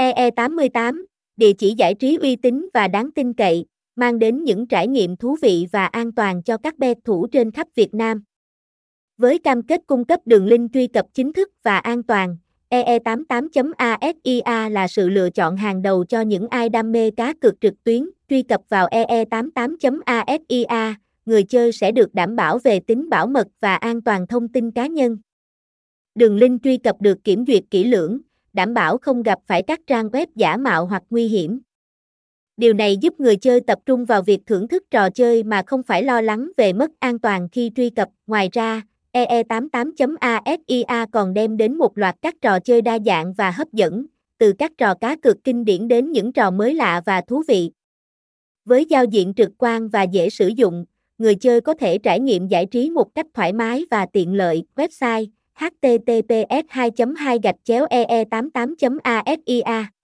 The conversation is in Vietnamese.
EE88, địa chỉ giải trí uy tín và đáng tin cậy, mang đến những trải nghiệm thú vị và an toàn cho các bet thủ trên khắp Việt Nam. Với cam kết cung cấp đường link truy cập chính thức và an toàn, EE88.ASIA là sự lựa chọn hàng đầu cho những ai đam mê cá cược trực tuyến. Truy cập vào EE88.ASIA, người chơi sẽ được đảm bảo về tính bảo mật và an toàn thông tin cá nhân. Đường link truy cập được kiểm duyệt kỹ lưỡng, đảm bảo không gặp phải các trang web giả mạo hoặc nguy hiểm. Điều này giúp người chơi tập trung vào việc thưởng thức trò chơi mà không phải lo lắng về mất an toàn khi truy cập. Ngoài ra, EE88.ASIA còn đem đến một loạt các trò chơi đa dạng và hấp dẫn, từ các trò cá cược kinh điển đến những trò mới lạ và thú vị. Với giao diện trực quan và dễ sử dụng, người chơi có thể trải nghiệm giải trí một cách thoải mái và tiện lợi. Website https 2 2 ee 88 asia